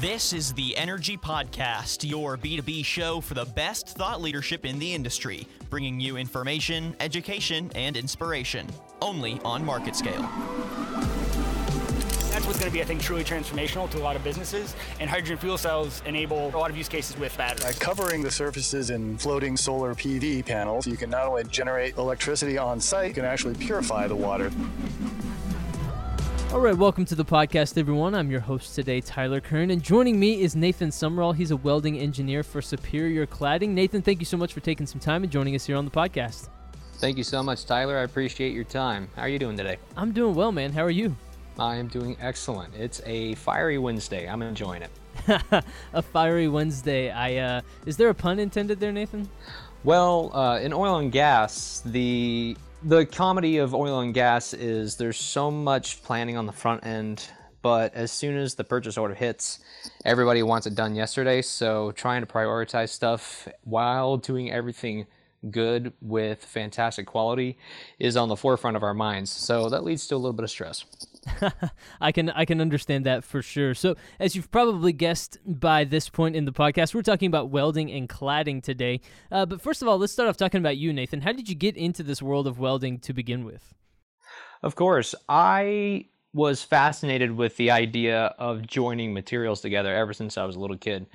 This is the Energy Podcast, your B2B show for the best thought leadership in the industry, bringing you information, education, and inspiration, only on MarketScale. That's what's going to be, I think, truly transformational to a lot of businesses. And hydrogen fuel cells enable a lot of use cases with batteries. By covering the surfaces in floating solar PV panels, you can not only generate electricity on site, you can actually purify the water. All right, welcome to the podcast, everyone. I'm your host today, Tyler Kern, and joining me is Nathan Sumrall. He's a welding engineer for Superior Cladding. Nathan, thank you so much for taking some time and joining us here on the podcast. Thank you so much, Tyler. I appreciate your time. How are you doing today? I'm doing well, man. How are you? I am doing excellent. It's a fiery Wednesday. I'm enjoying it. a fiery Wednesday. I uh, is there a pun intended there, Nathan? Well, uh, in oil and gas, the the comedy of oil and gas is there's so much planning on the front end, but as soon as the purchase order hits, everybody wants it done yesterday. So trying to prioritize stuff while doing everything good with fantastic quality is on the forefront of our minds. So that leads to a little bit of stress. I can I can understand that for sure. So, as you've probably guessed by this point in the podcast, we're talking about welding and cladding today. Uh, but first of all, let's start off talking about you, Nathan. How did you get into this world of welding to begin with? Of course, I was fascinated with the idea of joining materials together ever since I was a little kid.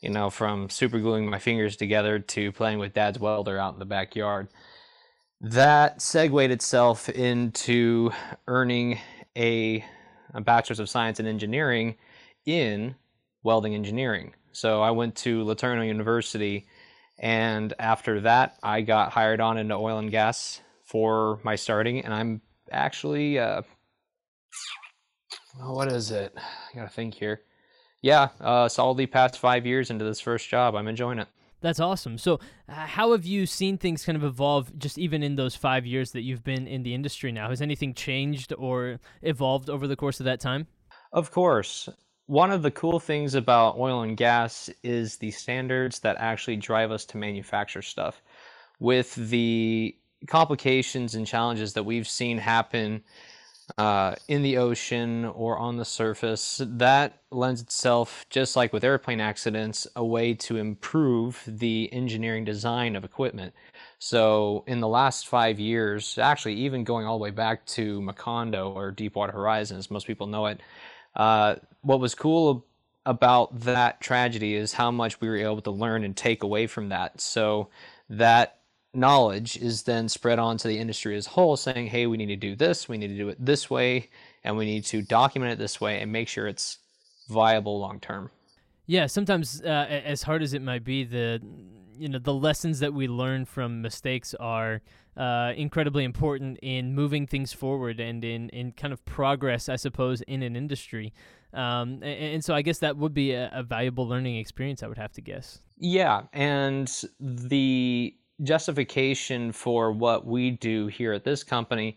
You know, from supergluing my fingers together to playing with dad's welder out in the backyard. That segued itself into earning a, a bachelor's of science in engineering in welding engineering. So I went to LeTourneau University, and after that, I got hired on into oil and gas for my starting, and I'm actually, uh, what is it? I gotta think here. Yeah, uh, solidly past five years into this first job. I'm enjoying it. That's awesome. So, uh, how have you seen things kind of evolve just even in those five years that you've been in the industry now? Has anything changed or evolved over the course of that time? Of course. One of the cool things about oil and gas is the standards that actually drive us to manufacture stuff. With the complications and challenges that we've seen happen uh, in the ocean or on the surface. That lends itself, just like with airplane accidents, a way to improve the engineering design of equipment. So, in the last five years, actually, even going all the way back to Macondo or Deepwater Horizon, as most people know it, uh, what was cool about that tragedy is how much we were able to learn and take away from that. So, that knowledge is then spread on to the industry as a whole, saying, hey, we need to do this, we need to do it this way, and we need to document it this way and make sure it's viable long term. Yeah, sometimes, uh, as hard as it might be, the you know the lessons that we learn from mistakes are uh, incredibly important in moving things forward and in in kind of progress, I suppose, in an industry. Um, and, and, so I guess that would be a, a valuable learning experience. I would have to guess. Yeah, and the justification for what we do here at this company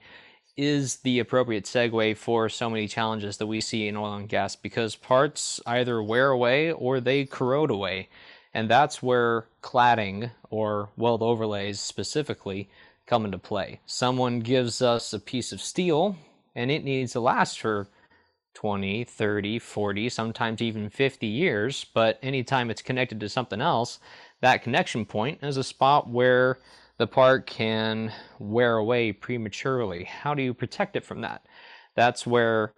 is the appropriate segue for so many challenges that we see in oil and gas because parts either wear away or they corrode away. And that's where cladding or weld overlays specifically come into play. Someone gives us a piece of steel and it needs to last for 20, 30, 40, sometimes even 50 years, but anytime it's connected to something else, that connection point is a spot where the part can wear away prematurely. How do you protect it from that? That's where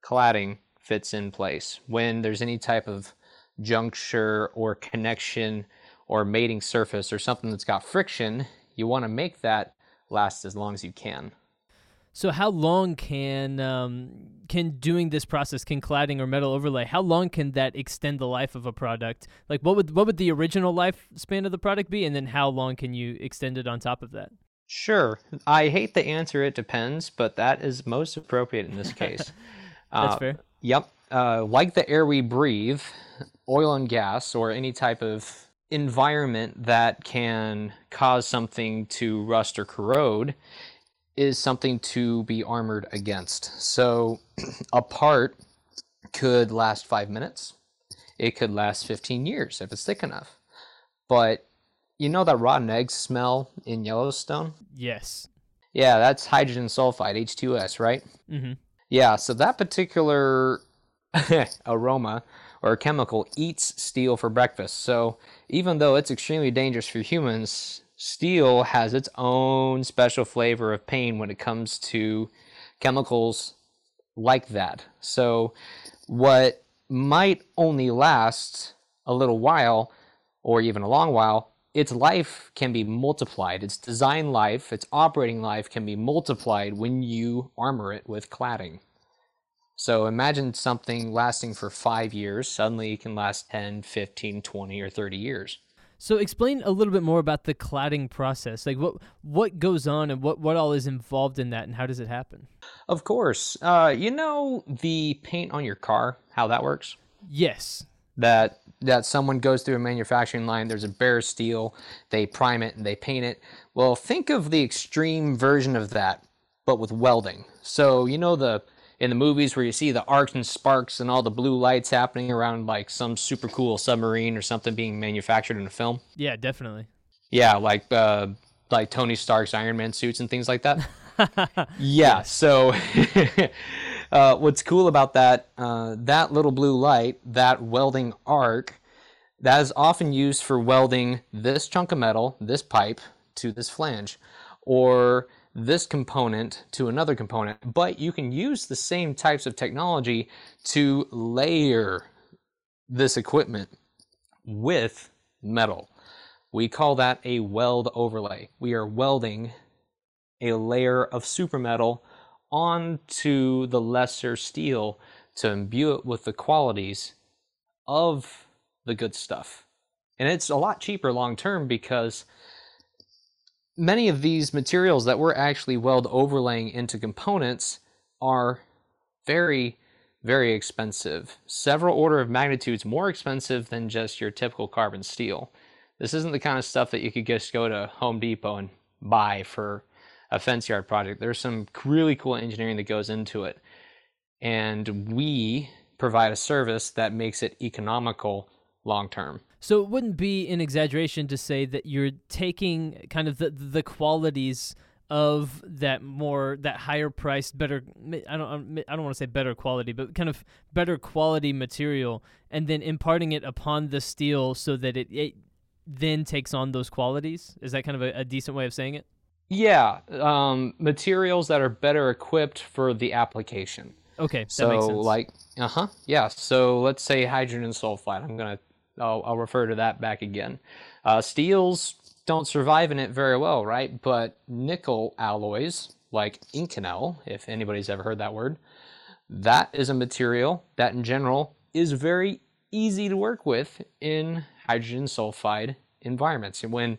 cladding fits in place. When there's any type of juncture or connection or mating surface or something that's got friction, you want to make that last as long as you can. So how long can um, can doing this process, can cladding or metal overlay, how long can that extend the life of a product? Like what would what would the original lifespan of the product be, and then how long can you extend it on top of that? Sure. I hate the answer. It depends, but that is most appropriate in this case. That's uh, fair. Yep. Uh, like the air we breathe, oil and gas, or any type of environment that can cause something to rust or corrode is something to be armored against. So a part could last five minutes. It could last 15 years if it's thick enough. But you know that rotten egg smell in Yellowstone? Yes. Yeah, that's hydrogen sulfide, H2S, right? Mm-hmm. Yeah, so that particular aroma or chemical eats steel for breakfast. So even though it's extremely dangerous for humans, steel has its own special flavor of pain when it comes to chemicals like that. So what might only last a little while or even a long while, its life can be multiplied. Its design life, its operating life can be multiplied when you armor it with cladding. So imagine something lasting for five years, suddenly it can last 10, 15, 20, or 30 years. So explain a little bit more about the cladding process. Like what what goes on and what, what all is involved in that and how does it happen? Of course. Uh, you know the paint on your car, how that works? Yes. That that someone goes through a manufacturing line, there's a bare steel, they prime it and they paint it. Well, think of the extreme version of that, but with welding. So you know the in the movies where you see the arcs and sparks and all the blue lights happening around like some super cool submarine or something being manufactured in a film. Yeah, definitely. Yeah, like uh, like Tony Stark's Iron Man suits and things like that. yeah. So, uh, what's cool about that uh, that little blue light, that welding arc, that is often used for welding this chunk of metal, this pipe, to this flange, or this component to another component, but you can use the same types of technology to layer this equipment with metal. We call that a weld overlay. We are welding a layer of super metal onto the lesser steel to imbue it with the qualities of the good stuff. And it's a lot cheaper long term because many of these materials that we're actually weld overlaying into components are very very expensive. Several order of magnitudes more expensive than just your typical carbon steel. This isn't the kind of stuff that you could just go to home depot and buy for a fence yard project. There's some really cool engineering that goes into it. And we provide a service that makes it economical long term so it wouldn't be an exaggeration to say that you're taking kind of the the qualities of that more that higher priced better I don't I don't want to say better quality but kind of better quality material and then imparting it upon the steel so that it, it then takes on those qualities? Is that kind of a, a decent way of saying it? Yeah um, materials that are better equipped for the application. Okay so makes sense. like uh-huh yeah so let's say hydrogen sulfide. I'm going to I'll, I'll refer to that back again. Uh, steels don't survive in it very well, right? But nickel alloys, like Inconel, if anybody's ever heard that word, that is a material that in general is very easy to work with in hydrogen sulfide environments. And when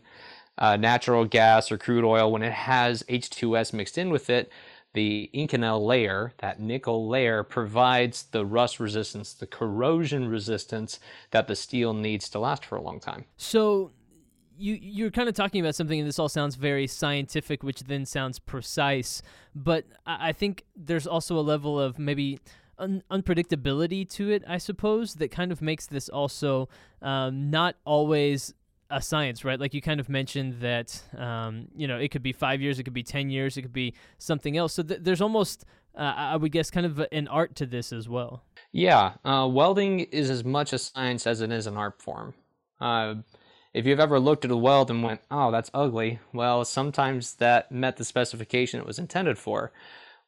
uh, natural gas or crude oil, when it has H2S mixed in with it, the Inconel layer, that nickel layer, provides the rust resistance, the corrosion resistance that the steel needs to last for a long time. So you you're kind of talking about something, and this all sounds very scientific, which then sounds precise. But I, think there's also a level of maybe un- unpredictability to it, I suppose, that kind of makes this also um, not always a science, right? Like you kind of mentioned that, um, you know, it could be five years, it could be 10 years, it could be something else. So th- there's almost, uh, I would guess, kind of an art to this as well. Yeah. Uh, welding is as much a science as it is an art form. Uh, if you've ever looked at a weld and went, oh, that's ugly, well, sometimes that met the specification it was intended for.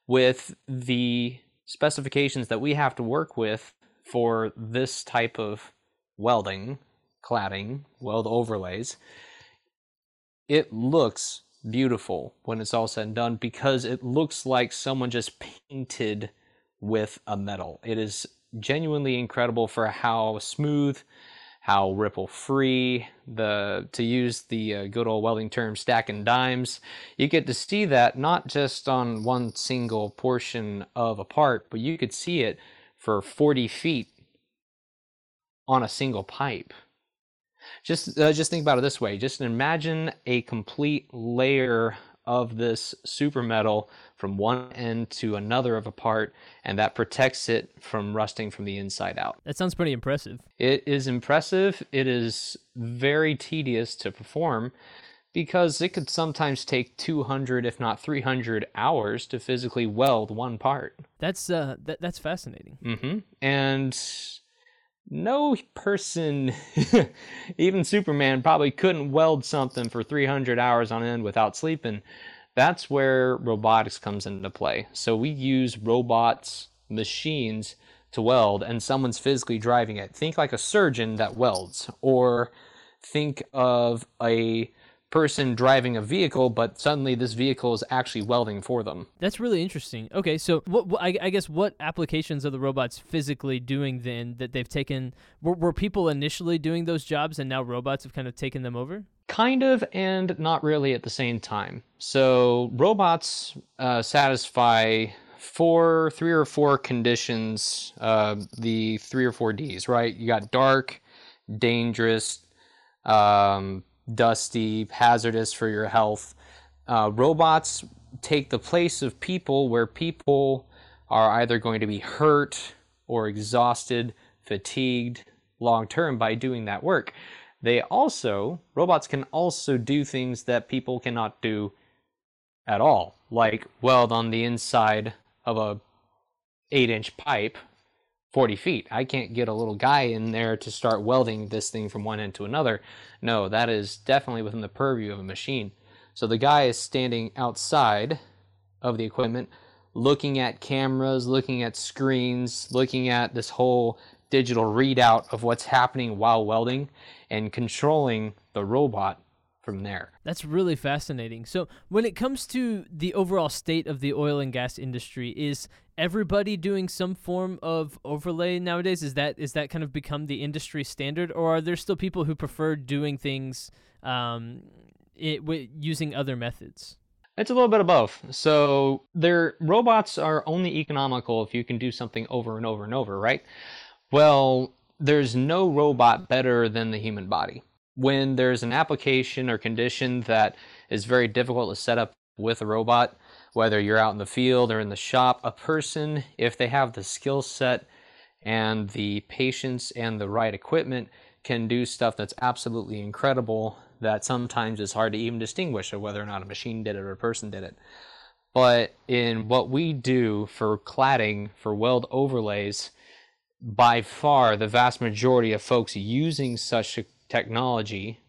With the specifications that we have to work with for this type of welding, cladding, weld overlays, it looks beautiful when it's all said and done because it looks like someone just painted with a metal. It is genuinely incredible for how smooth, how ripple free, the to use the uh, good old welding term stacking dimes. You get to see that not just on one single portion of a part, but you could see it for 40 feet on a single pipe. Just uh, just think about it this way. Just imagine a complete layer of this super metal from one end to another of a part, and that protects it from rusting from the inside out. That sounds pretty impressive. It is impressive. It is very tedious to perform because it could sometimes take 200 if not 300 hours to physically weld one part that's uh that, that's fascinating mm-hmm. and no person, even Superman, probably couldn't weld something for 300 hours on end without sleeping. That's where robotics comes into play. So we use robots, machines to weld, and someone's physically driving it. Think like a surgeon that welds, or think of a person driving a vehicle, but suddenly this vehicle is actually welding for them. That's really interesting. Okay, so what, what I, I, guess what applications are the robots physically doing then that they've taken? Were, were people initially doing those jobs and now robots have kind of taken them over? Kind of, and not really at the same time. So robots uh, satisfy four, three or four conditions, uh, the three or four Ds, right? You got dark, dangerous, um, dusty, hazardous for your health. Uh, robots take the place of people where people are either going to be hurt or exhausted, fatigued long term by doing that work. They also, robots can also do things that people cannot do at all, like weld on the inside of a 8 inch pipe 40 feet. I can't get a little guy in there to start welding this thing from one end to another. No, that is definitely within the purview of a machine. So the guy is standing outside of the equipment, looking at cameras, looking at screens, looking at this whole digital readout of what's happening while welding, and controlling the robot from there. That's really fascinating. So, when it comes to the overall state of the oil and gas industry, is everybody doing some form of overlay nowadays? Is that is that kind of become the industry standard, or are there still people who prefer doing things um, it, w- using other methods? It's a little bit of both. So, their robots are only economical if you can do something over and over and over, right? Well, there's no robot better than the human body when there's an application or condition that is very difficult to set up with a robot, whether you're out in the field or in the shop, a person, if they have the skill set and the patience and the right equipment, can do stuff that's absolutely incredible that sometimes is hard to even distinguish of whether or not a machine did it or a person did it. But in what we do for cladding, for weld overlays, by far the vast majority of folks using such technology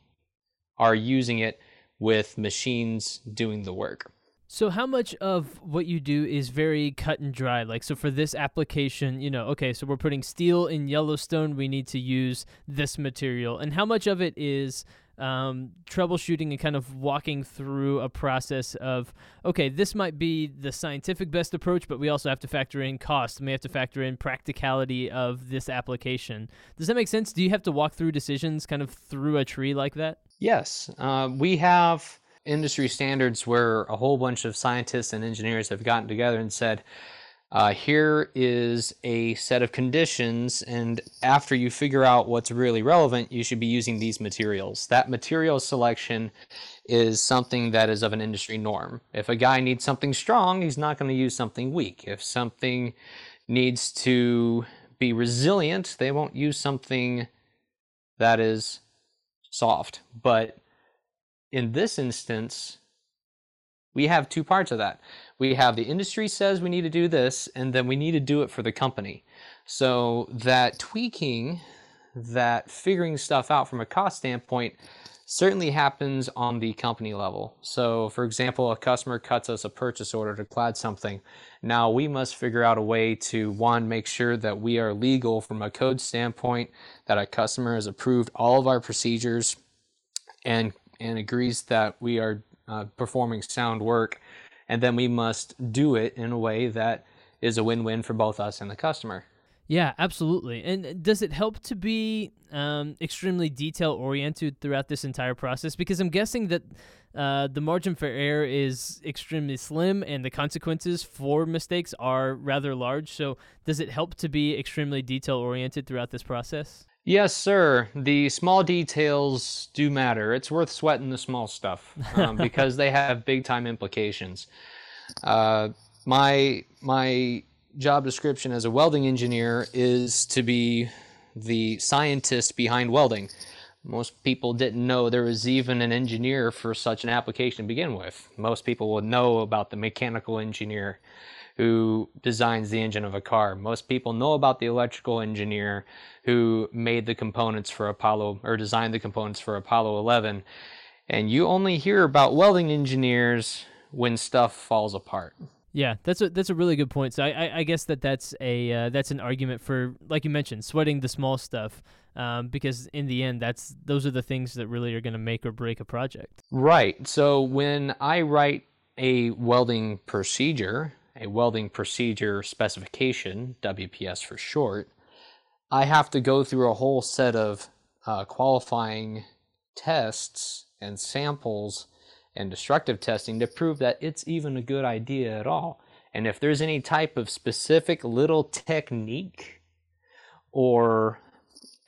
are using it with machines doing the work. So how much of what you do is very cut and dry? Like so for this application, you know, okay, so we're putting steel in Yellowstone, we need to use this material. And how much of it is um, troubleshooting and kind of walking through a process of okay, this might be the scientific best approach, but we also have to factor in cost we have to factor in practicality of this application. Does that make sense? Do you have to walk through decisions kind of through a tree like that? Yes, uh, we have industry standards where a whole bunch of scientists and engineers have gotten together and said uh, here is a set of conditions, and after you figure out what's really relevant, you should be using these materials. That material selection is something that is of an industry norm. If a guy needs something strong, he's not going to use something weak. If something needs to be resilient, they won't use something that is soft. But in this instance, we have two parts of that. We have the industry says we need to do this, and then we need to do it for the company. So that tweaking, that figuring stuff out from a cost standpoint, certainly happens on the company level. So, for example, a customer cuts us a purchase order to clad something. Now, we must figure out a way to one, make sure that we are legal from a code standpoint, that a customer has approved all of our procedures and, and agrees that we are uh, performing sound work, and then we must do it in a way that is a win-win for both us and the customer. Yeah, absolutely. And does it help to be um, extremely detail oriented throughout this entire process? Because I'm guessing that uh, the margin for error is extremely slim and the consequences for mistakes are rather large. So, does it help to be extremely detail oriented throughout this process? Yes, sir. The small details do matter. It's worth sweating the small stuff um, because they have big time implications. Uh, my my job description as a welding engineer is to be the scientist behind welding. Most people didn't know there was even an engineer for such an application to begin with. Most people would know about the mechanical engineer who designs the engine of a car. Most people know about the electrical engineer who made the components for Apollo or designed the components for Apollo 11. And you only hear about welding engineers when stuff falls apart. Yeah, that's a that's a really good point. So I I, I guess that that's a uh, that's an argument for like you mentioned sweating the small stuff um, because in the end that's those are the things that really are going to make or break a project. Right. So when I write a welding procedure, a welding procedure specification, WPS for short, I have to go through a whole set of uh, qualifying tests and samples and destructive testing to prove that it's even a good idea at all. And if there's any type of specific little technique or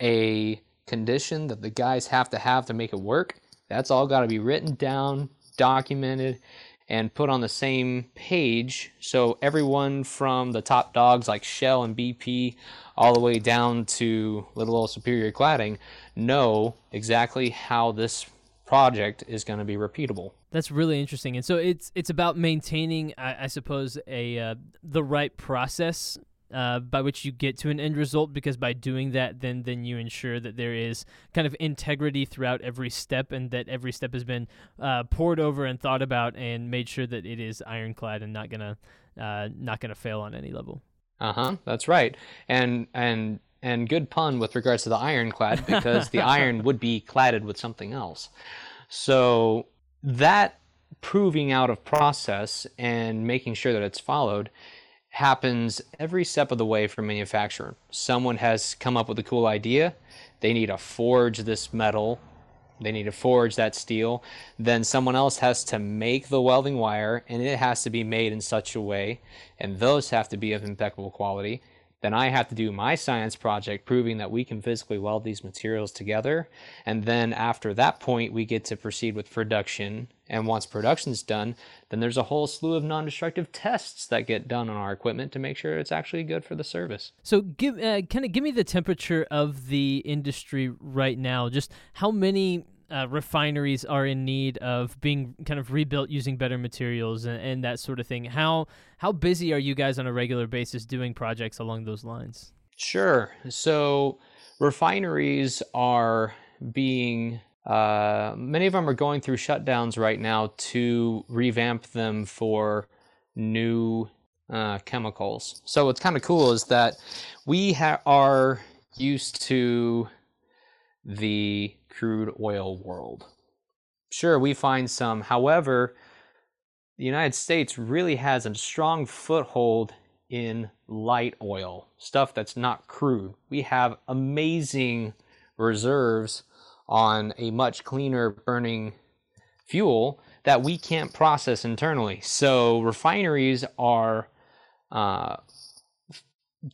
a condition that the guys have to have to make it work, that's all got to be written down, documented, and put on the same page so everyone from the top dogs like Shell and BP all the way down to little old Superior Cladding know exactly how this project is going to be repeatable. That's really interesting, and so it's it's about maintaining, I, I suppose, a uh, the right process uh, by which you get to an end result. Because by doing that, then then you ensure that there is kind of integrity throughout every step, and that every step has been uh, poured over and thought about, and made sure that it is ironclad and not gonna uh, not gonna fail on any level. Uh huh. That's right, and and and good pun with regards to the ironclad because the iron would be cladded with something else. So that proving out of process and making sure that it's followed happens every step of the way from manufacturer. Someone has come up with a cool idea. They need to forge this metal. They need to forge that steel. Then someone else has to make the welding wire and it has to be made in such a way and those have to be of impeccable quality then I have to do my science project proving that we can physically weld these materials together. And then after that point, we get to proceed with production. And once production's done, then there's a whole slew of non-destructive tests that get done on our equipment to make sure it's actually good for the service. So, give uh, kind of give me the temperature of the industry right now. Just how many uh, refineries are in need of being kind of rebuilt using better materials and, and, that sort of thing. How how busy are you guys on a regular basis doing projects along those lines? Sure. So refineries are being uh, many of them are going through shutdowns right now to revamp them for new uh, chemicals. So what's kind of cool is that we ha- are used to the crude oil world. Sure, we find some. However, the United States really has a strong foothold in light oil, stuff that's not crude. We have amazing reserves on a much cleaner burning fuel that we can't process internally. So refineries are uh,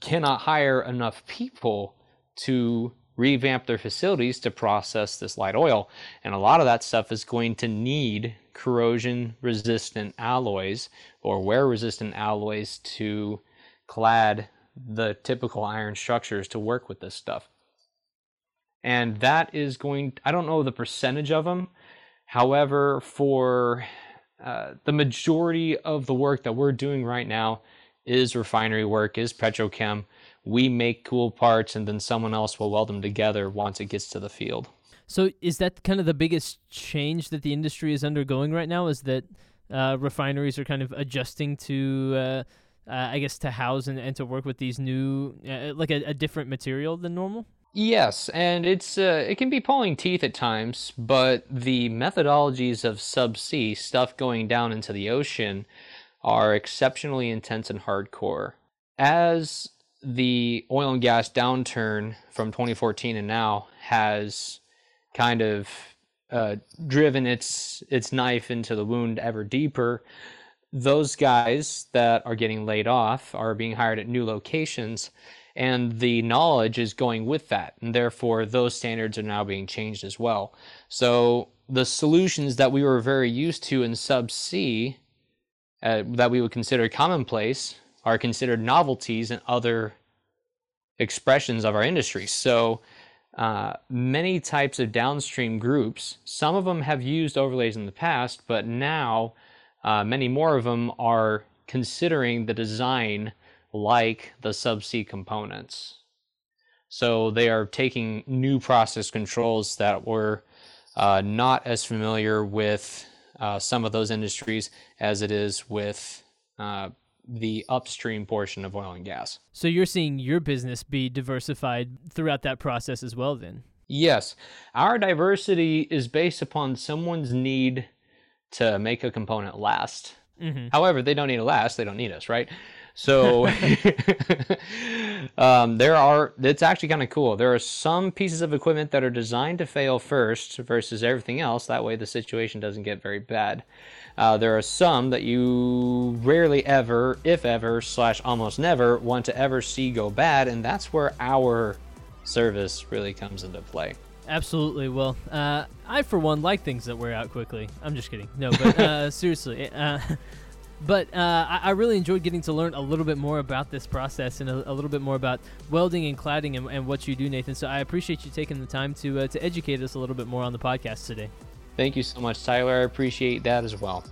cannot hire enough people to revamp their facilities to process this light oil. And a lot of that stuff is going to need corrosion resistant alloys or wear resistant alloys to clad the typical iron structures to work with this stuff. And that is going, I don't know the percentage of them. However, for uh, the majority of the work that we're doing right now is refinery work, is petrochem we make cool parts and then someone else will weld them together once it gets to the field. So is that kind of the biggest change that the industry is undergoing right now? Is that uh, refineries are kind of adjusting to, uh, uh, I guess, to house and, and to work with these new, uh, like a, a, different material than normal? Yes, and it's uh, it can be pulling teeth at times, but the methodologies of subsea stuff going down into the ocean are exceptionally intense and hardcore. As the oil and gas downturn from 2014 and now has kind of uh, driven its its knife into the wound ever deeper. Those guys that are getting laid off are being hired at new locations, and the knowledge is going with that, and therefore those standards are now being changed as well. So the solutions that we were very used to in subsea, uh, that we would consider commonplace, are considered novelties in other expressions of our industry. So uh, many types of downstream groups, some of them have used overlays in the past, but now uh, many more of them are considering the design like the subsea components. So they are taking new process controls that were uh, not as familiar with uh, some of those industries as it is with uh, the upstream portion of oil and gas. So you're seeing your business be diversified throughout that process as well, then? Yes. Our diversity is based upon someone's need to make a component last. Mm-hmm. However, they don't need to last, they don't need us, right? So um, there are. It's actually kind of cool. There are some pieces of equipment that are designed to fail first versus everything else. That way, the situation doesn't get very bad. Uh, there are some that you rarely ever, if ever, slash almost never want to ever see go bad, and that's where our service really comes into play. Absolutely. Well, uh, I for one like things that wear out quickly. I'm just kidding. No, but uh, seriously, uh, but uh, I, I, really enjoyed getting to learn a little bit more about this process and a, a little bit more about welding and cladding and, and, what you do, Nathan. So I appreciate you taking the time to uh, to educate us a little bit more on the podcast today. Thank you so much, Tyler. I appreciate that as well.